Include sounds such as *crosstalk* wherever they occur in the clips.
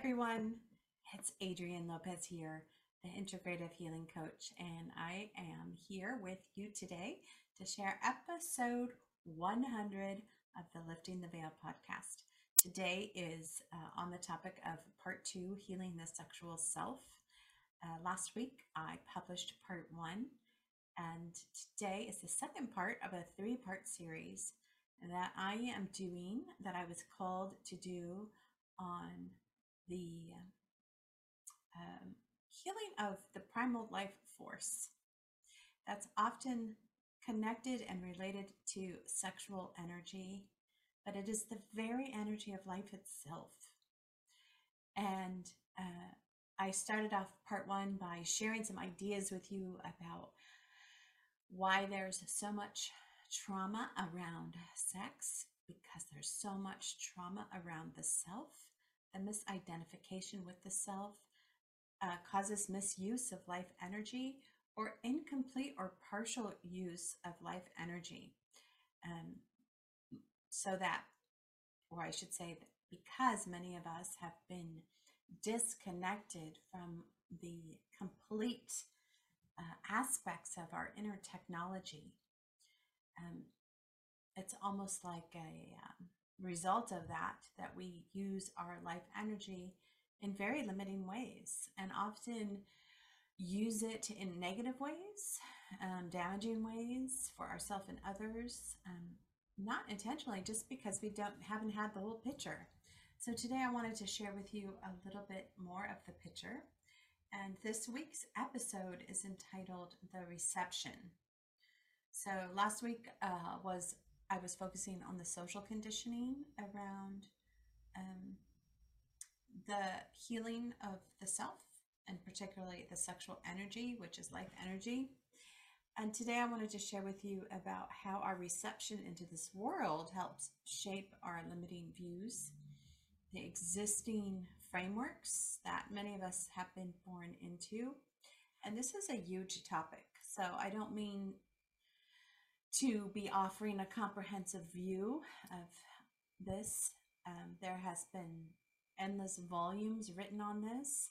everyone. It's Adrienne Lopez here, the Integrative Healing Coach, and I am here with you today to share episode 100 of the Lifting the Veil podcast. Today is uh, on the topic of part two healing the sexual self. Uh, last week I published part one, and today is the second part of a three part series that I am doing that I was called to do on the um, healing of the primal life force. That's often connected and related to sexual energy, but it is the very energy of life itself. And uh, I started off part one by sharing some ideas with you about why there's so much trauma around sex, because there's so much trauma around the self the misidentification with the self uh, causes misuse of life energy or incomplete or partial use of life energy. Um, so that, or I should say, because many of us have been disconnected from the complete uh, aspects of our inner technology, um, it's almost like a um, result of that that we use our life energy in very limiting ways and often use it in negative ways um, damaging ways for ourselves and others um, not intentionally just because we don't haven't had the whole picture. So today i wanted to share with you a little bit more of the picture. And this week's episode is entitled the reception. So last week uh, was I was focusing on the social conditioning around um, the healing of the self and particularly the sexual energy, which is life energy. And today I wanted to share with you about how our reception into this world helps shape our limiting views, the existing frameworks that many of us have been born into. And this is a huge topic. So I don't mean to be offering a comprehensive view of this. Um, there has been endless volumes written on this.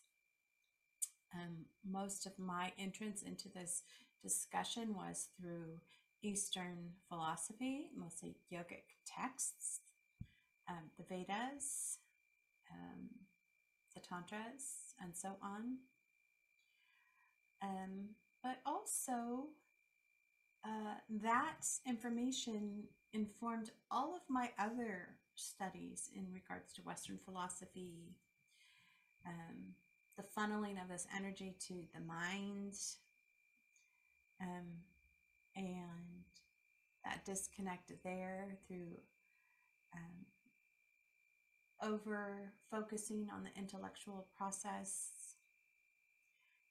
Um, most of my entrance into this discussion was through Eastern philosophy, mostly yogic texts, um, the Vedas, um, the Tantras, and so on. Um, but also uh, that information informed all of my other studies in regards to Western philosophy, um, the funneling of this energy to the mind, um, and that disconnect there through um, over focusing on the intellectual process,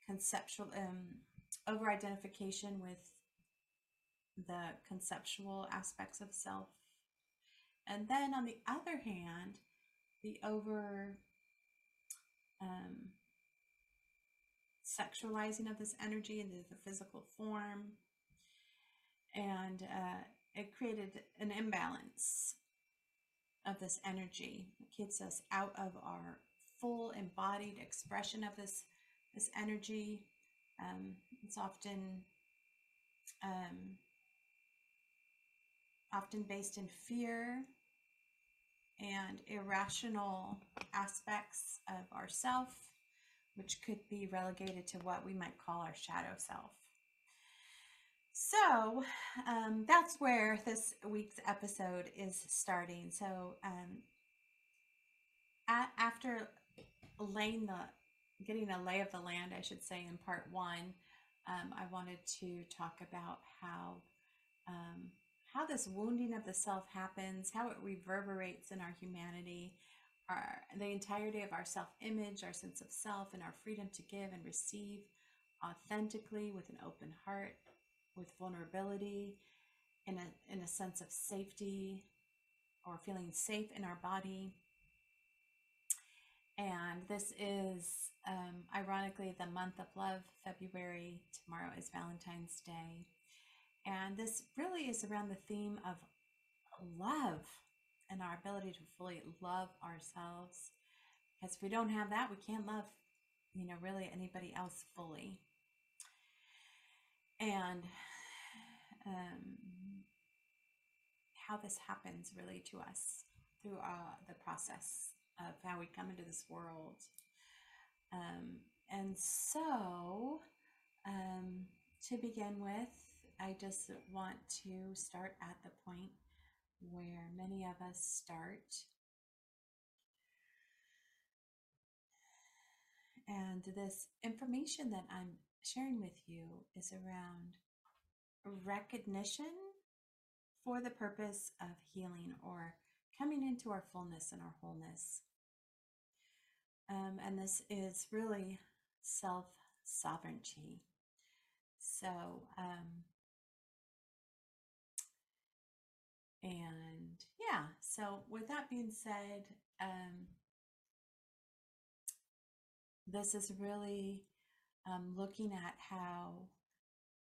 conceptual, um, over identification with the conceptual aspects of self. And then on the other hand, the over um, sexualizing of this energy into the physical form. And uh, it created an imbalance of this energy. It keeps us out of our full embodied expression of this, this energy. Um, it's often um, often based in fear and irrational aspects of ourself, which could be relegated to what we might call our shadow self. So um, that's where this week's episode is starting. So um, at, after laying the, getting a lay of the land, I should say, in part one, um, I wanted to talk about how um, how this wounding of the self happens, how it reverberates in our humanity, our, the entirety of our self image, our sense of self, and our freedom to give and receive authentically with an open heart, with vulnerability, in a, in a sense of safety or feeling safe in our body. And this is um, ironically the month of love, February. Tomorrow is Valentine's Day. And this really is around the theme of love and our ability to fully love ourselves Because if we don't have that, we can't love, you know, really anybody else fully. And um, how this happens really to us through uh, the process of how we come into this world. Um, and so, um, to begin with, I just want to start at the point where many of us start. And this information that I'm sharing with you is around recognition for the purpose of healing or coming into our fullness and our wholeness. Um, and this is really self sovereignty. So, um, and yeah, so with that being said, um, this is really um, looking at how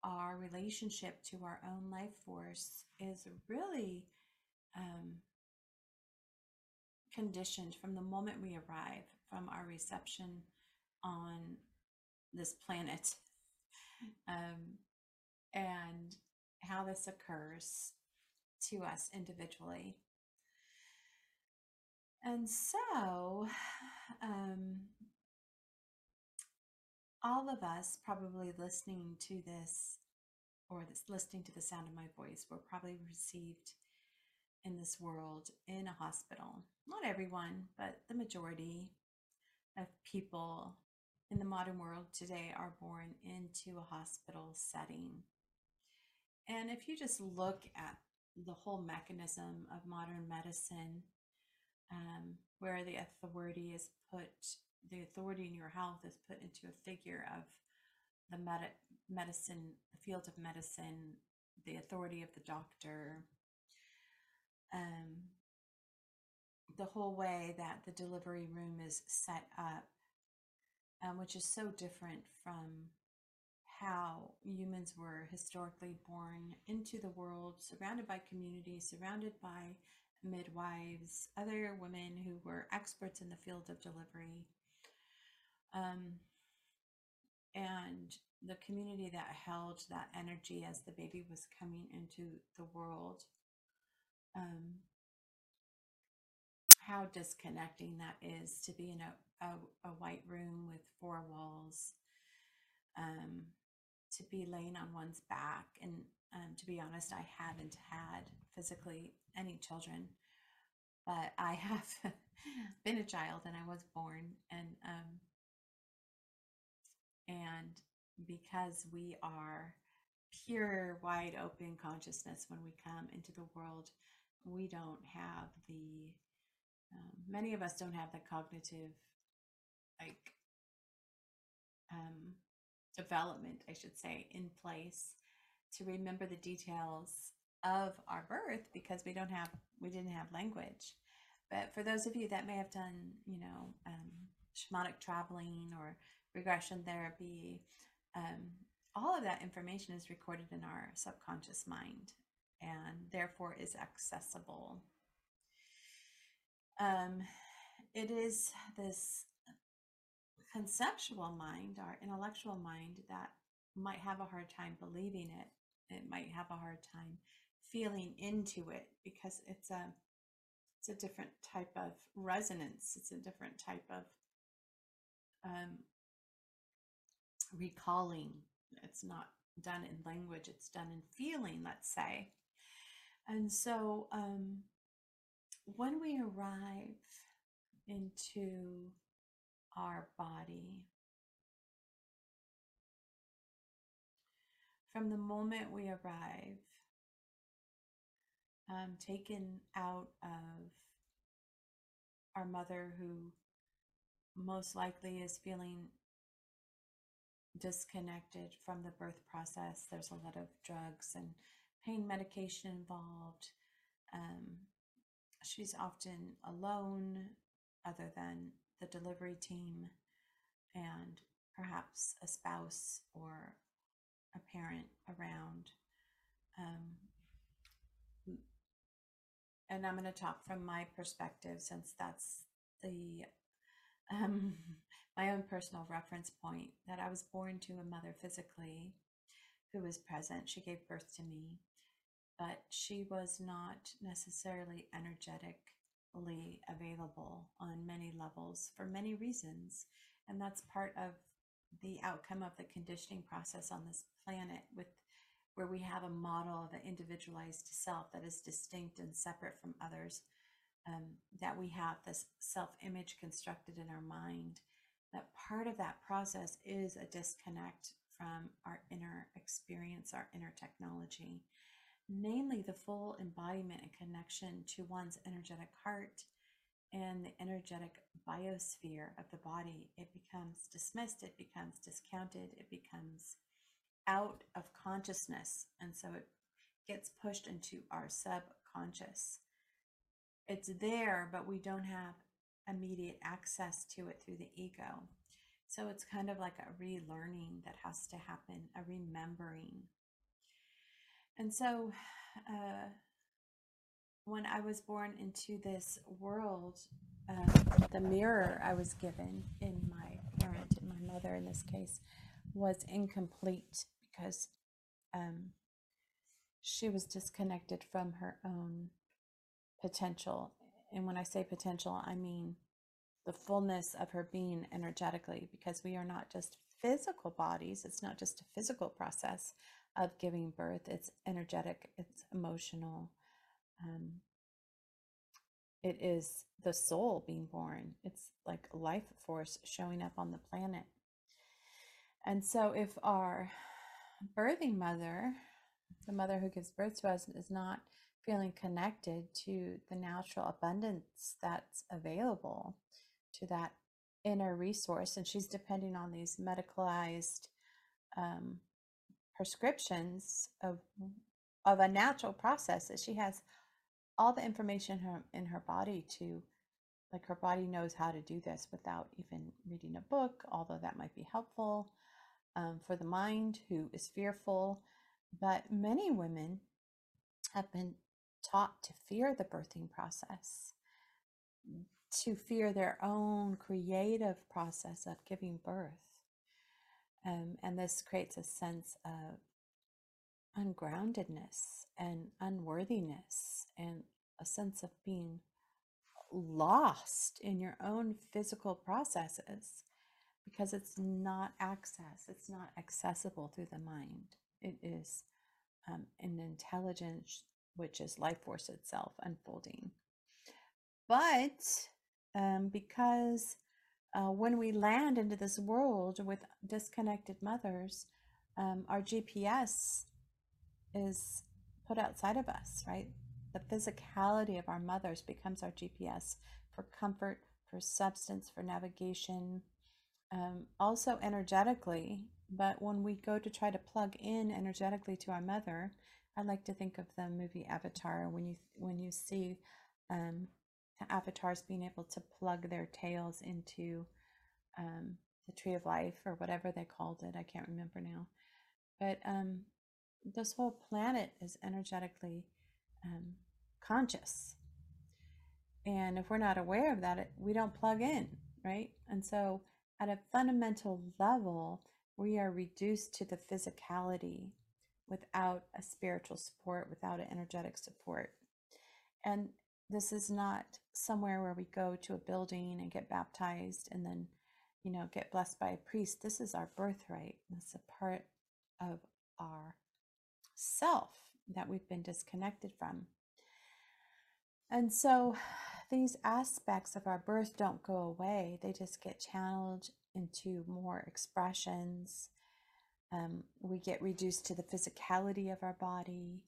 our relationship to our own life force is really um, conditioned from the moment we arrive, from our reception on this planet, *laughs* um, and how this occurs to us individually. And so, *sighs* um, all of us probably listening to this or this, listening to the sound of my voice were probably received in this world in a hospital. Not everyone, but the majority of people in the modern world today are born into a hospital setting. And if you just look at the whole mechanism of modern medicine, um, where the authority is put the authority in your health is put into a figure of the med- medicine, the field of medicine, the authority of the doctor, um, the whole way that the delivery room is set up, um, which is so different from how humans were historically born into the world, surrounded by community, surrounded by midwives, other women who were experts in the field of delivery um, and the community that held that energy as the baby was coming into the world. Um, how disconnecting that is to be in a, a, a white room with four walls, um, to be laying on one's back. And um, to be honest, I haven't had physically any children, but I have *laughs* been a child and I was born. And um, and because we are pure, wide open consciousness when we come into the world, we don't have the, um, many of us don't have the cognitive, like, development, I should say, in place to remember the details of our birth because we don't have, we didn't have language. But for those of you that may have done, you know, um, shamanic traveling or regression therapy, um, all of that information is recorded in our subconscious mind and therefore is accessible. Um, it is this conceptual mind, our intellectual mind, that might have a hard time believing it. It might have a hard time feeling into it because it's a it's a different type of resonance. It's a different type of um, recalling. It's not done in language, it's done in feeling, let's say. And so um, when we arrive into our body, from the moment we arrive, um, taken out of our mother who most likely is feeling disconnected from the birth process. There's a lot of drugs and pain medication involved. Um, she's often alone, other than the delivery team, and perhaps a spouse or a parent around. Um, and I'm going to talk from my perspective since that's the um, *laughs* my own personal reference point that I was born to a mother physically who was present. She gave birth to me, but she was not necessarily energetically available on many levels for many reasons. And that's part of the outcome of the conditioning process on this planet with where we have a model of an individualized self that is distinct and separate from others um, that we have this self image constructed in our mind that part of that process is a disconnect from our inner experience our inner technology namely the full embodiment and connection to one's energetic heart and the energetic biosphere of the body, it becomes dismissed, it becomes discounted, it becomes out of consciousness. And so it gets pushed into our subconscious. It's there, but we don't have immediate access to it through the ego. So it's kind of like a relearning that has to happen, a remembering. And so, uh, when I was born into this world, uh, the mirror I was given in my parent, in my mother in this case, was incomplete because um, she was disconnected from her own potential. And when I say potential, I mean the fullness of her being energetically, because we are not just physical bodies, it's not just a physical process of giving birth, it's energetic, it's emotional um, it is the soul being born. It's like life force showing up on the planet. And so, if our birthing mother, the mother who gives birth to us, is not feeling connected to the natural abundance that's available, to that inner resource, and she's depending on these medicalized um, prescriptions of of a natural process that she has all the information in her, in her body to like her body knows how to do this without even reading a book although that might be helpful um, for the mind who is fearful. But many women have been taught to fear the birthing process to fear their own creative process of giving birth um, and this creates a sense of ungroundedness and unworthiness and a sense of being lost in your own physical processes because it's not access, it's not accessible through the mind. It is um, an intelligence which is life force itself unfolding. But um, because uh, when we land into this world with disconnected mothers, um, our GPS is put outside of us, right? The physicality of our mothers becomes our GPS for comfort, for substance, for navigation, um, also energetically. But when we go to try to plug in energetically to our mother, I like to think of the movie Avatar when you when you see um, avatars being able to plug their tails into um, the tree of life or whatever they called it. I can't remember now. But um, this whole planet is energetically um, conscious. And if we're not aware of that, it, we don't plug in, right? And so, at a fundamental level, we are reduced to the physicality without a spiritual support, without an energetic support. And this is not somewhere where we go to a building and get baptized and then, you know, get blessed by a priest. This is our birthright. It's a part of our self that we've been disconnected from. And so these aspects of our birth don't go away, they just get channeled into more expressions. Um, we get reduced to the physicality of our body,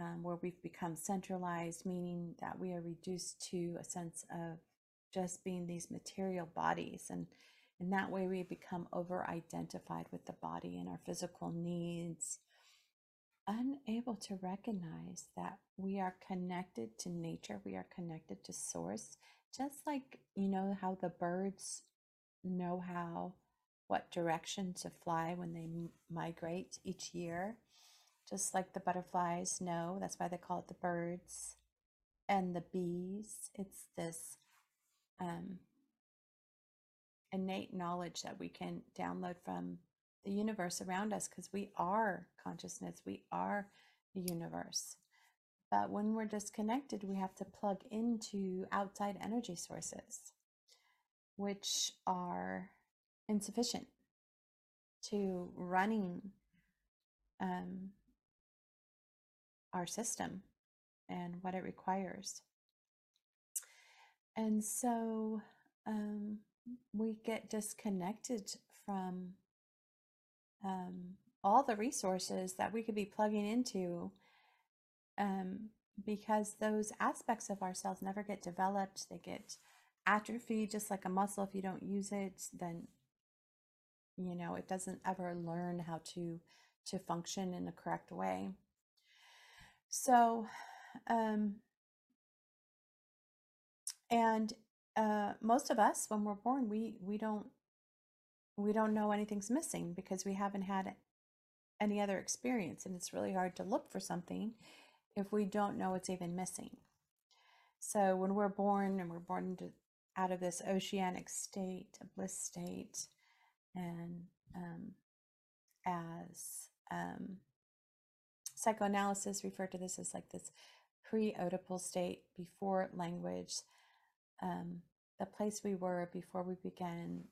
um, where we've become centralized, meaning that we are reduced to a sense of just being these material bodies. And in that way, we become over identified with the body and our physical needs unable to recognize that we are connected to nature, we are connected to source, just like you know how the birds know how what direction to fly when they migrate each year, just like the butterflies know. That's why they call it the birds and the bees. It's this um, innate knowledge that we can download from the universe around us because we are consciousness, we are the universe. But when we're disconnected, we have to plug into outside energy sources, which are insufficient to running um, our system and what it requires. And so um, we get disconnected from um, all the resources that we could be plugging into um, because those aspects of ourselves never get developed. They get atrophy, just like a muscle. If you don't use it, then you know it doesn't ever learn how to to function in the correct way. So, um, and uh, most of us, when we're born, we we don't we don't know anything's missing because we haven't had any other experience, and it's really hard to look for something if we don't know it's even missing. So when we're born and we're born into, out of this oceanic state, a bliss state, and um, as um, psychoanalysis referred to this as like this pre-oedipal state before language, um, the place we were before we began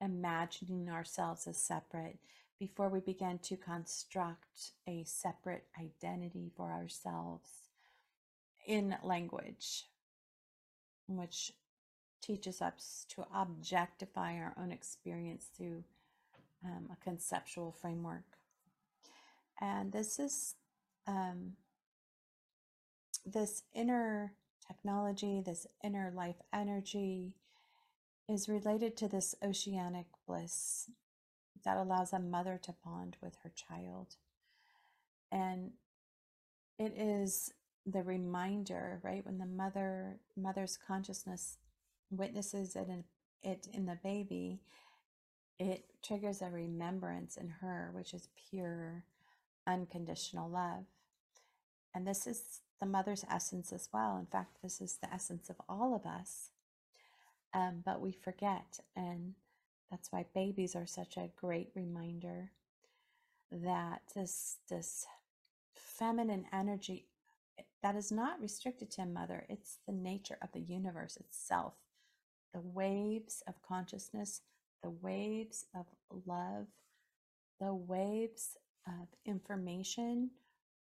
imagining ourselves as separate, before we began to construct a separate identity for ourselves in language, which teaches us to objectify our own experience through um, a conceptual framework. And this is um, this inner technology, this inner life energy is related to this oceanic bliss that allows a mother to bond with her child. And it is the reminder, right? When the mother mother's consciousness witnesses it in, it in the baby, it triggers a remembrance in her, which is pure, unconditional love. And this is the mother's essence as well. In fact, this is the essence of all of us. Um, but we forget. And that's why babies are such a great reminder that this, this feminine energy that is not restricted to a mother, it's the nature of the universe itself. The waves of consciousness, the waves of love, the waves of information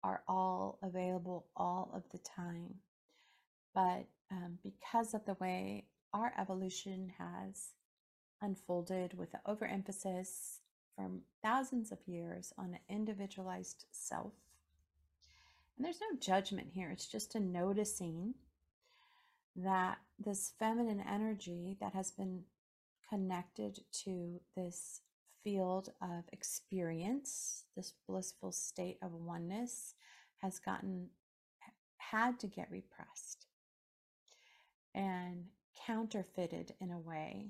are all available all of the time. But um, because of the way our evolution has unfolded with the overemphasis from thousands of years on an individualized self, and there's no judgment here, it's just a noticing that this feminine energy that has been connected to this field of experience, this blissful state of oneness, has gotten, had to get repressed and counterfeited in a way.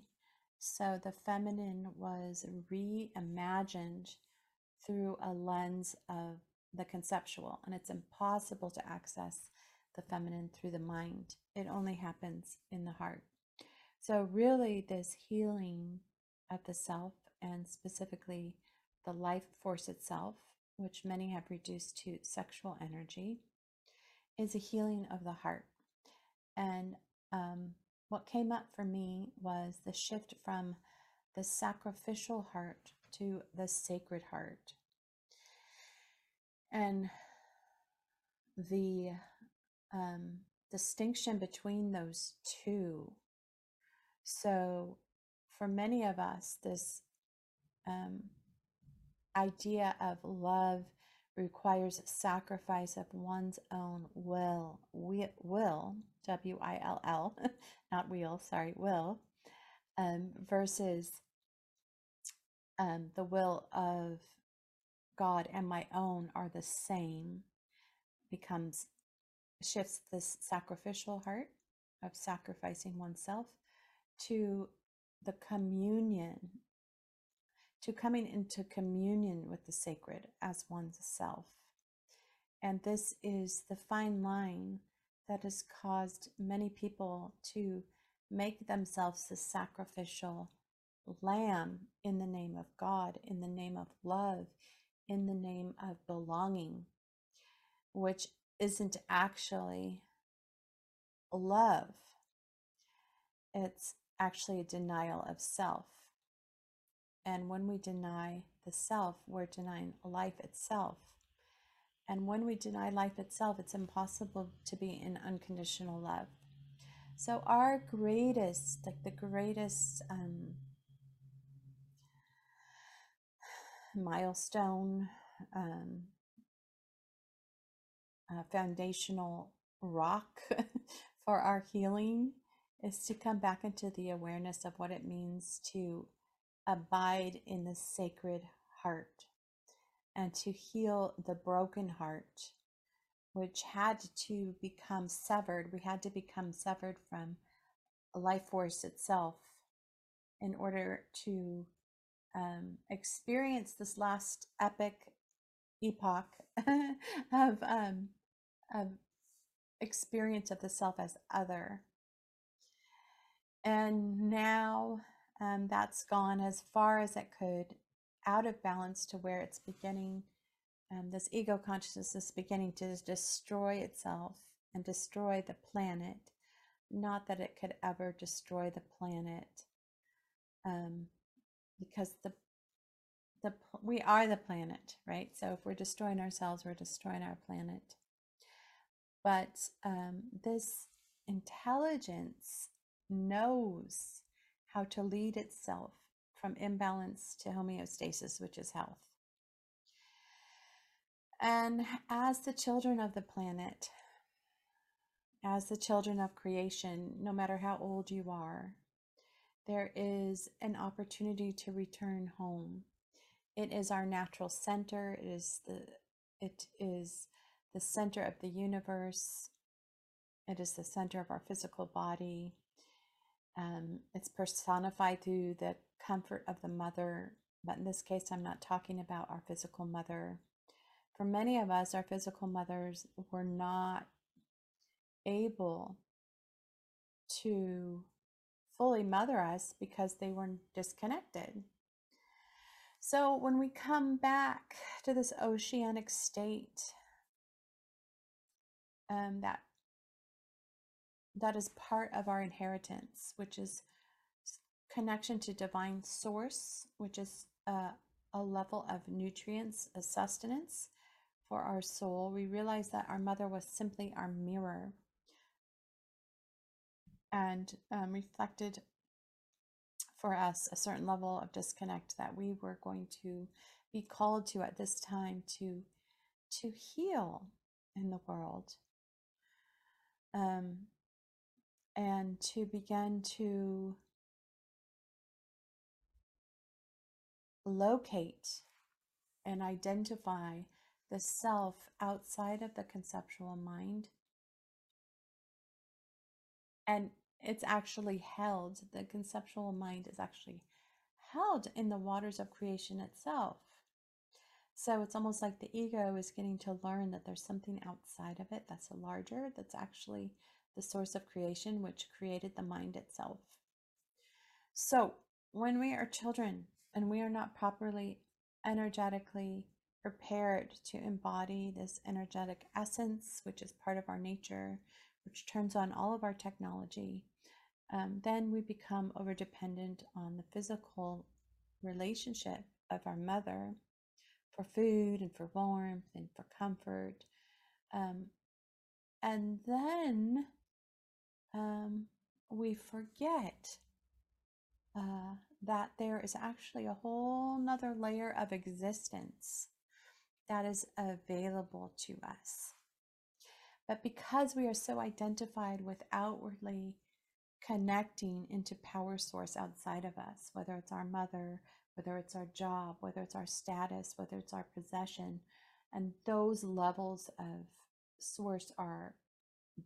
So the feminine was reimagined through a lens of the conceptual, and it's impossible to access the feminine through the mind. It only happens in the heart. So, really, this healing of the self and specifically the life force itself, which many have reduced to sexual energy, is a healing of the heart. And um, what came up for me was the shift from the sacrificial heart to the sacred heart. And the um, distinction between those two. So, for many of us, this um, idea of love requires sacrifice of one's own will, we, will, W I L L, *laughs* not wheel, sorry, will, um, versus um, the will of God and my own are the same, becomes shifts this sacrificial heart of sacrificing oneself to the communion to coming into communion with the sacred as one's self. And this is the fine line that has caused many people to make themselves the sacrificial lamb in the name of God, in the name of love, in the name of belonging, which isn't actually love. It's actually a denial of self. And when we deny the self, we're denying life itself. And when we deny life itself, it's impossible to be in unconditional love. So, our greatest, like the greatest um, milestone, um, uh, foundational rock *laughs* for our healing is to come back into the awareness of what it means to abide in the sacred heart and to heal the broken heart, which had to become severed. We had to become severed from life force itself in order to um, experience this last epic epoch *laughs* of, um, of experience of the self as other. And now um, that's gone as far as it could out of balance to where it's beginning, um, this ego consciousness is beginning to destroy itself and destroy the planet. Not that it could ever destroy the planet, um, because the the we are the planet, right? So if we're destroying ourselves, we're destroying our planet. But um, this intelligence knows how to lead itself from imbalance to homeostasis, which is health. And as the children of the planet, as the children of creation, no matter how old you are, there is an opportunity to return home. It is our natural center. It is the it is the center of the universe. It is the center of our physical body. Um, it's personified through the comfort of the mother, but in this case, I'm not talking about our physical mother. For many of us, our physical mothers were not able to fully mother us because they were disconnected. So when we come back to this oceanic state, um, that that is part of our inheritance, which is connection to divine source, which is a, a level of nutrients, a sustenance for our soul. We realize that our mother was simply our mirror and um, reflected for us a certain level of disconnect that we were going to be called to at this time to to heal in the world um, and to begin to locate and identify the self outside of the conceptual mind. And it's actually held, the conceptual mind is actually held in the waters of creation itself. So it's almost like the ego is getting to learn that there's something outside of it that's larger, that's actually the source of creation, which created the mind itself. So when we are children and we are not properly energetically prepared to embody this energetic essence, which is part of our nature, which turns on all of our technology, um, then we become over dependent on the physical relationship of our mother for food and for warmth and for comfort. Um, and then um, we forget uh, that there is actually a whole nother layer of existence that is available to us. But because we are so identified with outwardly connecting into power source outside of us, whether it's our mother, whether it's our job, whether it's our status, whether it's our possession, and those levels of source are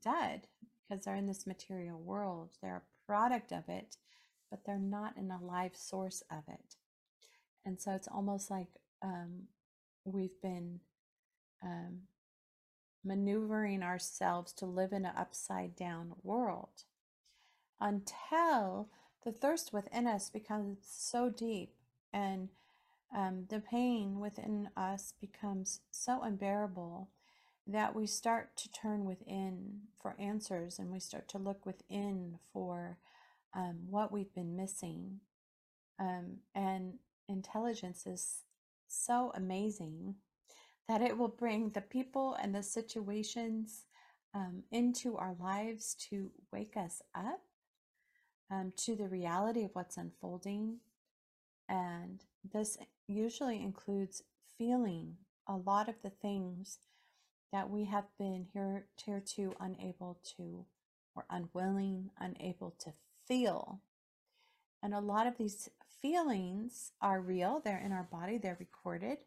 dead because they're in this material world. They're a product of it, but they're not an alive source of it. And so it's almost like um, we've been um, maneuvering ourselves to live in an upside down world until the thirst within us becomes so deep and um, the pain within us becomes so unbearable that we start to turn within for answers and we start to look within for um, what we've been missing. Um, and intelligence is so amazing that it will bring the people and the situations um, into our lives to wake us up um, to the reality of what's unfolding. And this usually includes feeling a lot of the things that we have been here, here to unable to or unwilling, unable to feel. And a lot of these feelings are real, they're in our body, they're recorded,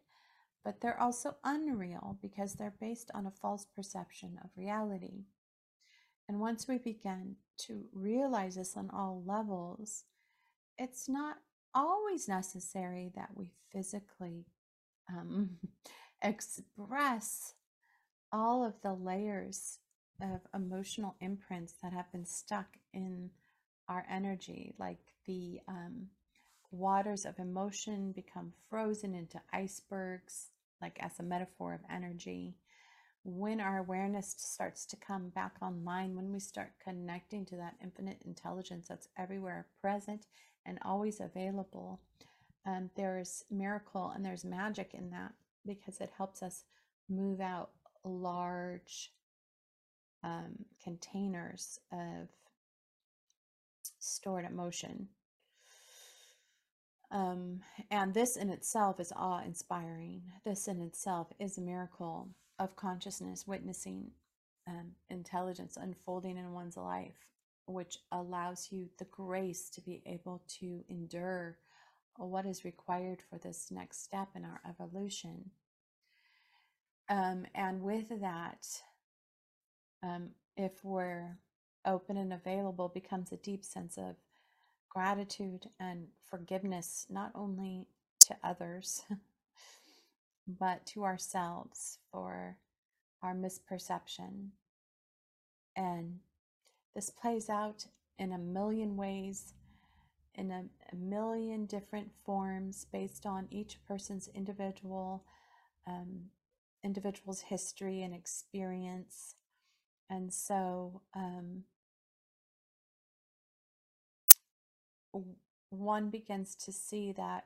but they're also unreal because they're based on a false perception of reality. And once we begin to realize this on all levels, it's not always necessary that we physically um, *laughs* express all of the layers of emotional imprints that have been stuck in our energy, like the um, waters of emotion become frozen into icebergs, like as a metaphor of energy. When our awareness starts to come back online, when we start connecting to that infinite intelligence that's everywhere present and always available, um, there's miracle and there's magic in that because it helps us move out large um, containers of stored emotion. Um, and this in itself is awe inspiring. This in itself is a miracle of consciousness, witnessing um, intelligence unfolding in one's life, which allows you the grace to be able to endure what is required for this next step in our evolution. Um, and with that, um, if we're open and available, becomes a deep sense of gratitude and forgiveness, not only to others, *laughs* but to ourselves for our misperception. And this plays out in a million ways, in a, a million different forms based on each person's individual um, individual's history and experience. And so um, one begins to see that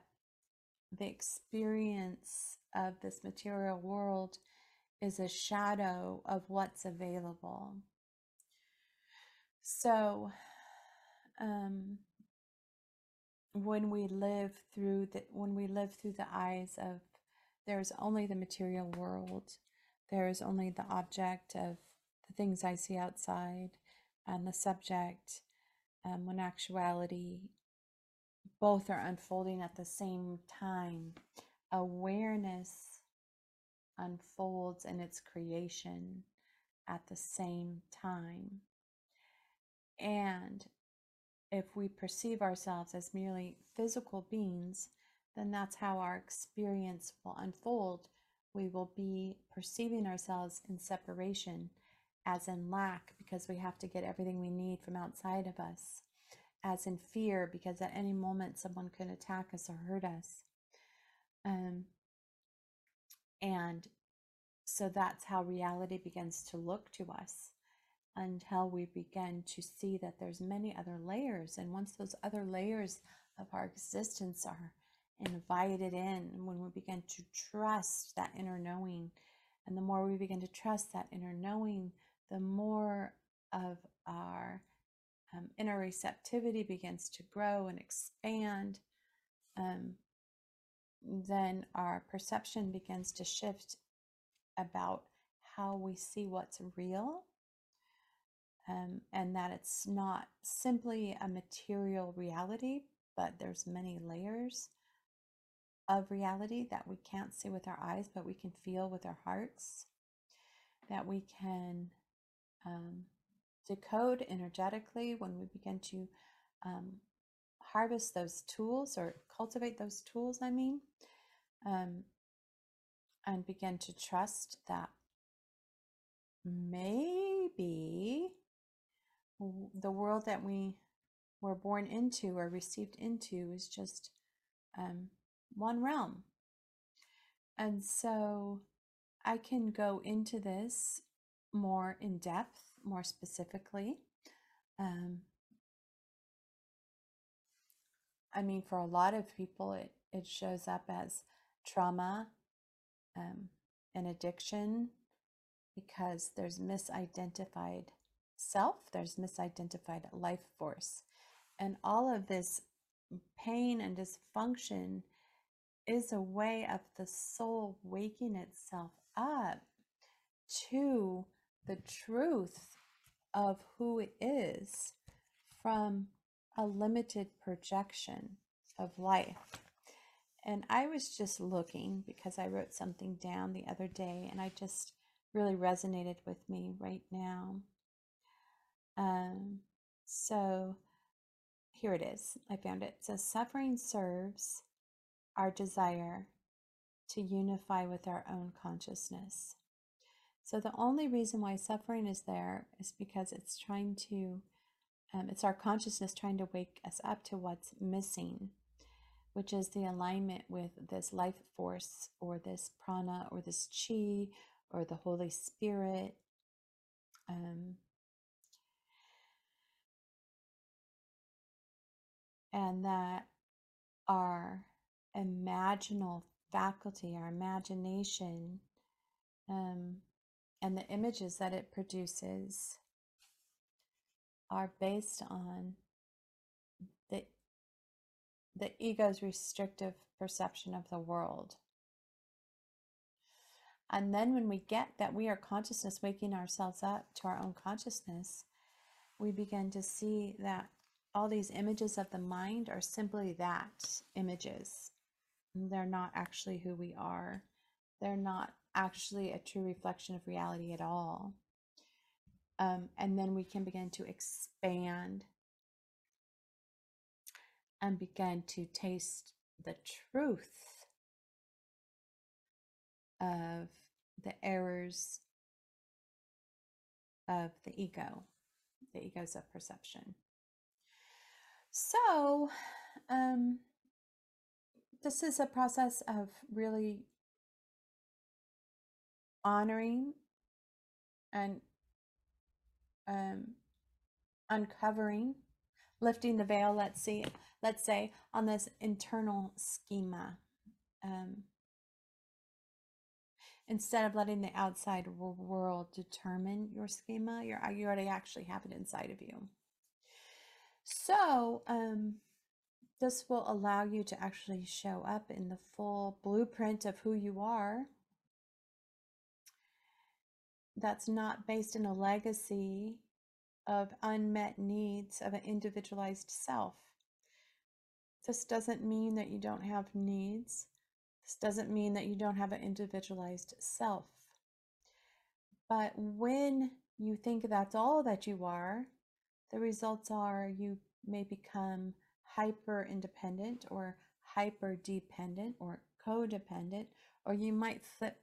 the experience of this material world is a shadow of what's available. So, um, when we live through the when we live through the eyes of there is only the material world. There is only the object of the things I see outside and the subject, um, when actuality, both are unfolding at the same time. Awareness unfolds in its creation at the same time. And if we perceive ourselves as merely physical beings, then that's how our experience will unfold. We will be perceiving ourselves in separation, as in lack, because we have to get everything we need from outside of us, as in fear, because at any moment someone could attack us or hurt us. Um, and so that's how reality begins to look to us until we begin to see that there's many other layers and once those other layers of our existence are invited in when we begin to trust that inner knowing. And the more we begin to trust that inner knowing, the more of our um, inner receptivity begins to grow and expand. Um, then our perception begins to shift about how we see what's real. Um, and that it's not simply a material reality, but there's many layers of reality that we can't see with our eyes, but we can feel with our hearts, that we can um, decode energetically when we begin to um, harvest those tools or cultivate those tools, I mean, um, and begin to trust that maybe the world that we we're born into or received into is just um, one realm. And so I can go into this more in depth, more specifically. Um, I mean, for a lot of people, it, it shows up as trauma um, and addiction because there's misidentified self, there's misidentified life force. And all of this pain and dysfunction is a way of the soul waking itself up to the truth of who it is from a limited projection of life. And I was just looking because I wrote something down the other day and I just really resonated with me right now. Um, so here it is. I found it. It says suffering serves our desire to unify with our own consciousness. So the only reason why suffering is there is because it's trying to, um, it's our consciousness trying to wake us up to what's missing, which is the alignment with this life force or this prana or this chi or the Holy Spirit. Um, and that our imaginal faculty, our imagination, um, and the images that it produces are based on the the ego's restrictive perception of the world. And then when we get that we are consciousness waking ourselves up to our own consciousness, we begin to see that all these images of the mind are simply that images. They're not actually who we are. They're not actually a true reflection of reality at all. Um, and then we can begin to expand and begin to taste the truth of the errors of the ego, the egos of perception. So, um, this is a process of really honoring and um, uncovering, lifting the veil. Let's see, let's say on this internal schema. Um, instead of letting the outside world determine your schema, you're, you already actually have it inside of you. So, um, this will allow you to actually show up in the full blueprint of who you are. That's not based in a legacy of unmet needs of an individualized self. This doesn't mean that you don't have needs. This doesn't mean that you don't have an individualized self. But when you think that's all that you are, the results are you may become hyper independent or hyper dependent or codependent, or you might flip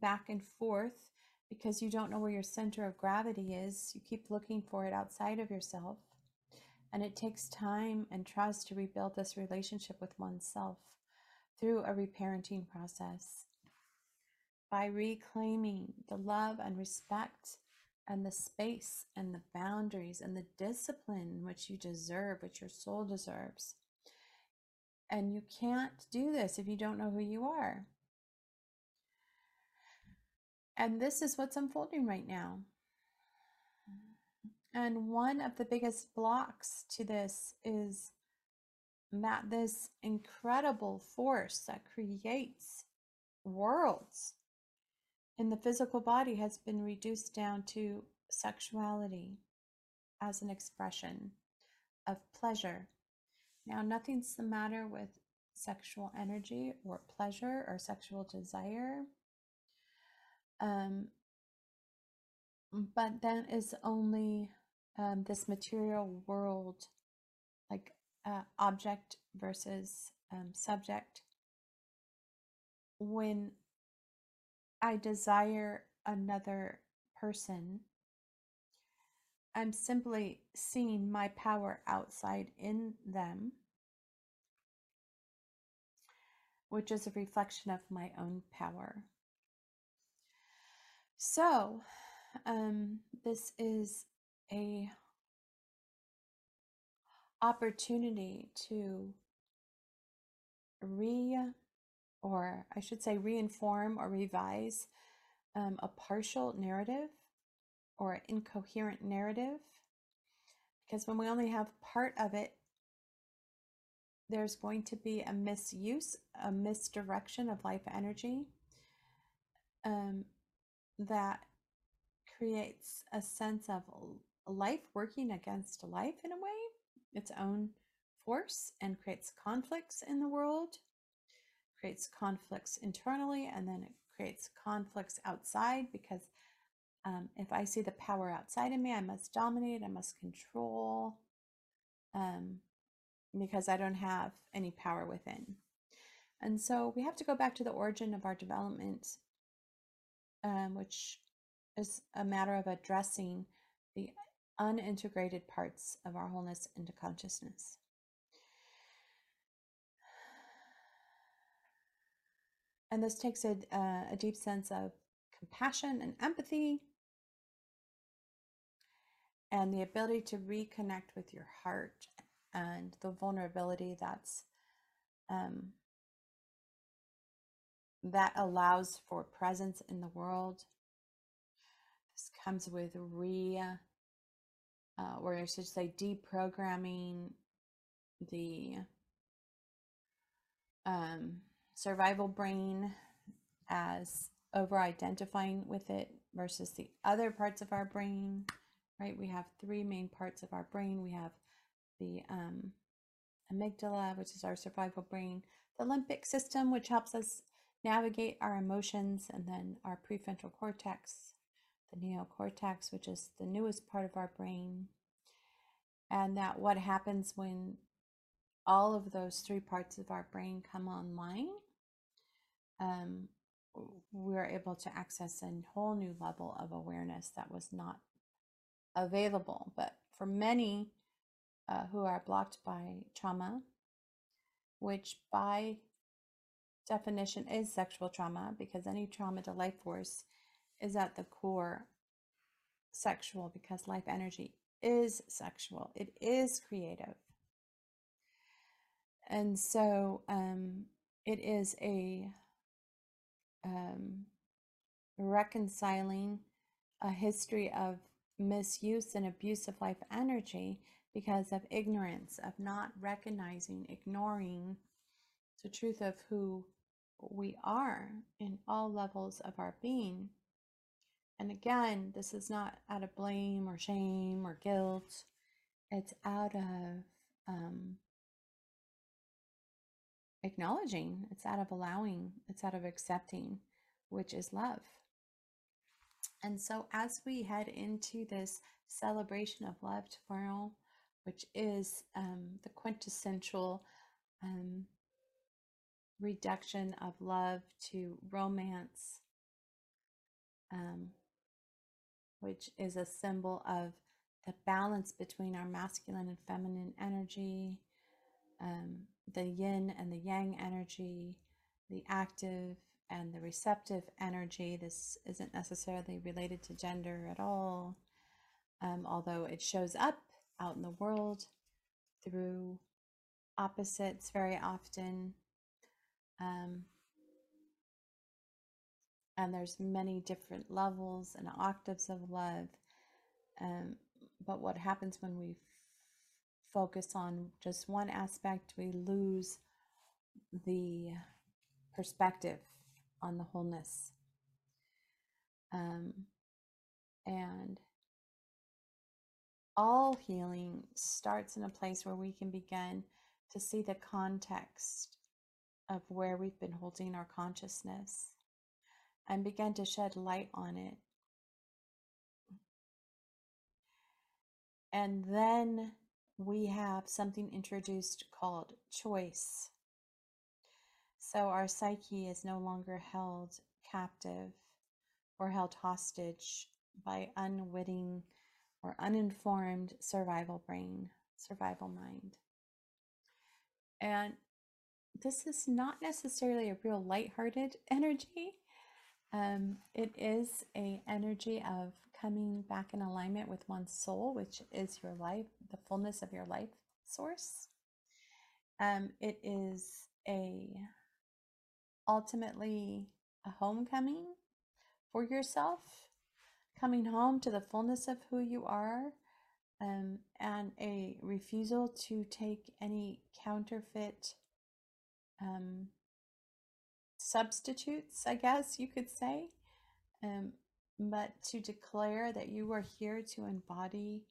back and forth because you don't know where your center of gravity is. You keep looking for it outside of yourself. And it takes time and trust to rebuild this relationship with oneself through a reparenting process. By reclaiming the love and respect and the space and the boundaries and the discipline which you deserve, which your soul deserves. And you can't do this if you don't know who you are. And this is what's unfolding right now. And one of the biggest blocks to this is that this incredible force that creates worlds in the physical body has been reduced down to sexuality as an expression of pleasure. Now, nothing's the matter with sexual energy or pleasure or sexual desire. Um, but that is only um, this material world, like uh, object versus um, subject. When I desire another person, I'm simply seeing my power outside in them, which is a reflection of my own power. So, um, this is a opportunity to re or I should say reinform or revise um, a partial narrative or incoherent narrative. Because when we only have part of it, there's going to be a misuse, a misdirection of life energy um, that creates a sense of life working against life in a way, its own force, and creates conflicts in the world, creates conflicts internally, and then it creates conflicts outside because um, if I see the power outside of me, I must dominate, I must control, um, because I don't have any power within. And so we have to go back to the origin of our development, um, which is a matter of addressing the unintegrated parts of our wholeness into consciousness. And this takes a, uh, a deep sense of compassion and empathy and the ability to reconnect with your heart and the vulnerability that's um, that allows for presence in the world. This comes with re, uh, or I should say, deprogramming the um, survival brain as over identifying with it versus the other parts of our brain right? We have three main parts of our brain. We have the um, amygdala, which is our survival brain, the limbic system, which helps us navigate our emotions, and then our prefrontal cortex, the neocortex, which is the newest part of our brain. And that what happens when all of those three parts of our brain come online, um, we're able to access a whole new level of awareness that was not available. But for many uh, who are blocked by trauma, which by definition is sexual trauma, because any trauma to life force is at the core sexual, because life energy is sexual, it is creative. And so um, it is a um, reconciling a history of misuse and abuse of life energy because of ignorance, of not recognizing, ignoring the truth of who we are in all levels of our being. And again, this is not out of blame or shame or guilt. It's out of um, acknowledging, it's out of allowing, it's out of accepting, which is love. And so, as we head into this celebration of love tomorrow, which is um, the quintessential um, reduction of love to romance, um, which is a symbol of the balance between our masculine and feminine energy, um, the yin and the yang energy, the active and the receptive energy. This isn't necessarily related to gender at all, um, although it shows up out in the world through opposites very often. Um, and there's many different levels and octaves of love. Um, but what happens when we focus on just one aspect, we lose the perspective on the wholeness. Um, and all healing starts in a place where we can begin to see the context of where we've been holding our consciousness and begin to shed light on it. And then we have something introduced called choice. So our psyche is no longer held captive or held hostage by unwitting or uninformed survival brain, survival mind. And this is not necessarily a real lighthearted *laughs* energy. Um, it is a energy of coming back in alignment with one's soul, which is your life, the fullness of your life source. Um, it is a ultimately a homecoming for yourself, coming home to the fullness of who you are, um, and a refusal to take any counterfeit um, substitutes, I guess you could say, um, but to declare that you are here to embody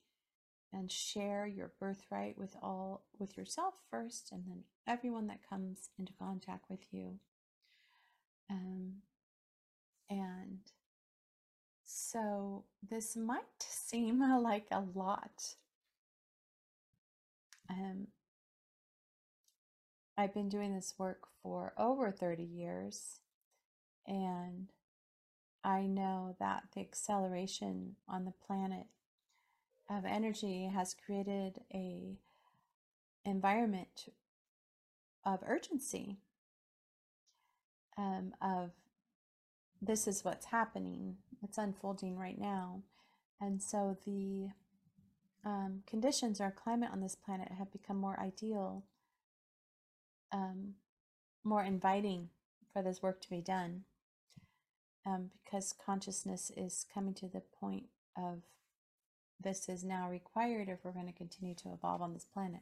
and share your birthright with all with yourself first and then everyone that comes into contact with you. Um, and so this might seem *laughs* like a lot. Um, i've been doing this work for over 30 years and i know that the acceleration on the planet of energy has created a environment of urgency um, of this is what's happening it's unfolding right now. And so the um, conditions or climate on this planet have become more ideal um, more inviting for this work to be done um, because consciousness is coming to the point of this is now required if we're going to continue to evolve on this planet.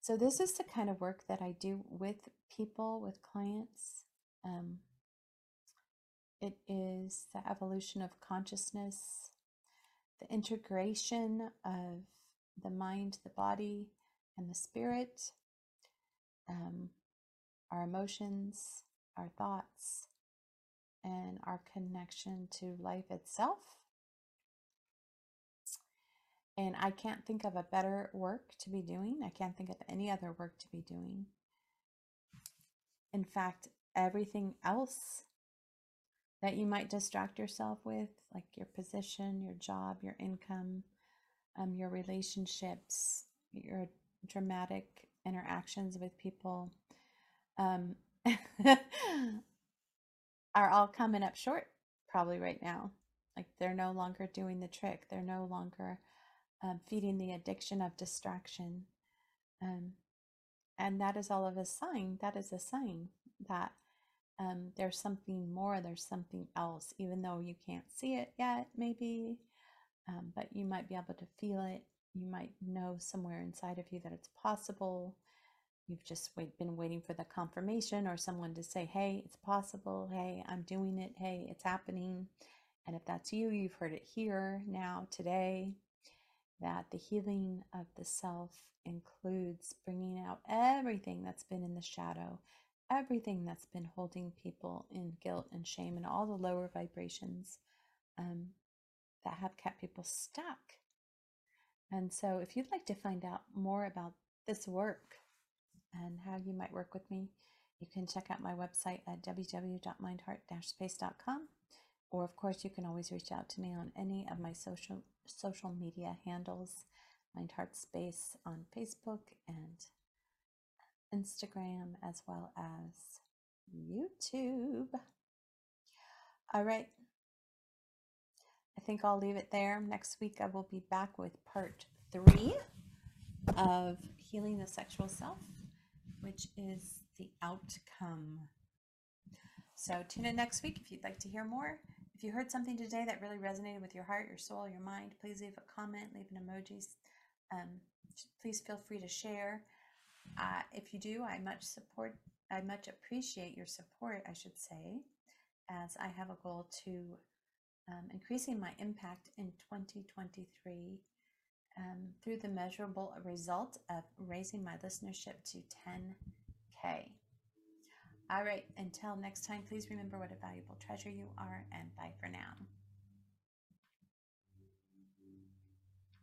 So, this is the kind of work that I do with people, with clients. Um, it is the evolution of consciousness, the integration of the mind, the body, and the spirit, um, our emotions, our thoughts, and our connection to life itself and I can't think of a better work to be doing. I can't think of any other work to be doing. In fact, everything else that you might distract yourself with, like your position, your job, your income, um, your relationships, your dramatic interactions with people, um, *laughs* are all coming up short probably right now. Like they're no longer doing the trick. They're no longer um, feeding the addiction of distraction. Um, and that is all of a sign. That is a sign that um, there's something more, there's something else, even though you can't see it yet, maybe, um, but you might be able to feel it. You might know somewhere inside of you that it's possible. You've just wait, been waiting for the confirmation or someone to say, hey, it's possible. Hey, I'm doing it. Hey, it's happening. And if that's you, you've heard it here now, today that the healing of the self includes bringing out everything that's been in the shadow, everything that's been holding people in guilt and shame, and all the lower vibrations um, that have kept people stuck. And so, if you'd like to find out more about this work and how you might work with me, you can check out my website at www.mindheart-space.com. Or, of course, you can always reach out to me on any of my social social media handles Mind Heart Space on Facebook and Instagram, as well as YouTube. All right. I think I'll leave it there. Next week, I will be back with part three of Healing the Sexual Self, which is the outcome. So, tune in next week if you'd like to hear more. If you heard something today that really resonated with your heart, your soul, your mind, please leave a comment, leave an emoji. Um, please feel free to share. Uh, if you do, I much support, I much appreciate your support, I should say, as I have a goal to um, increasing my impact in 2023 um, through the measurable result of raising my listenership to 10K. All right, until next time, please remember what a valuable treasure you are, and bye for now.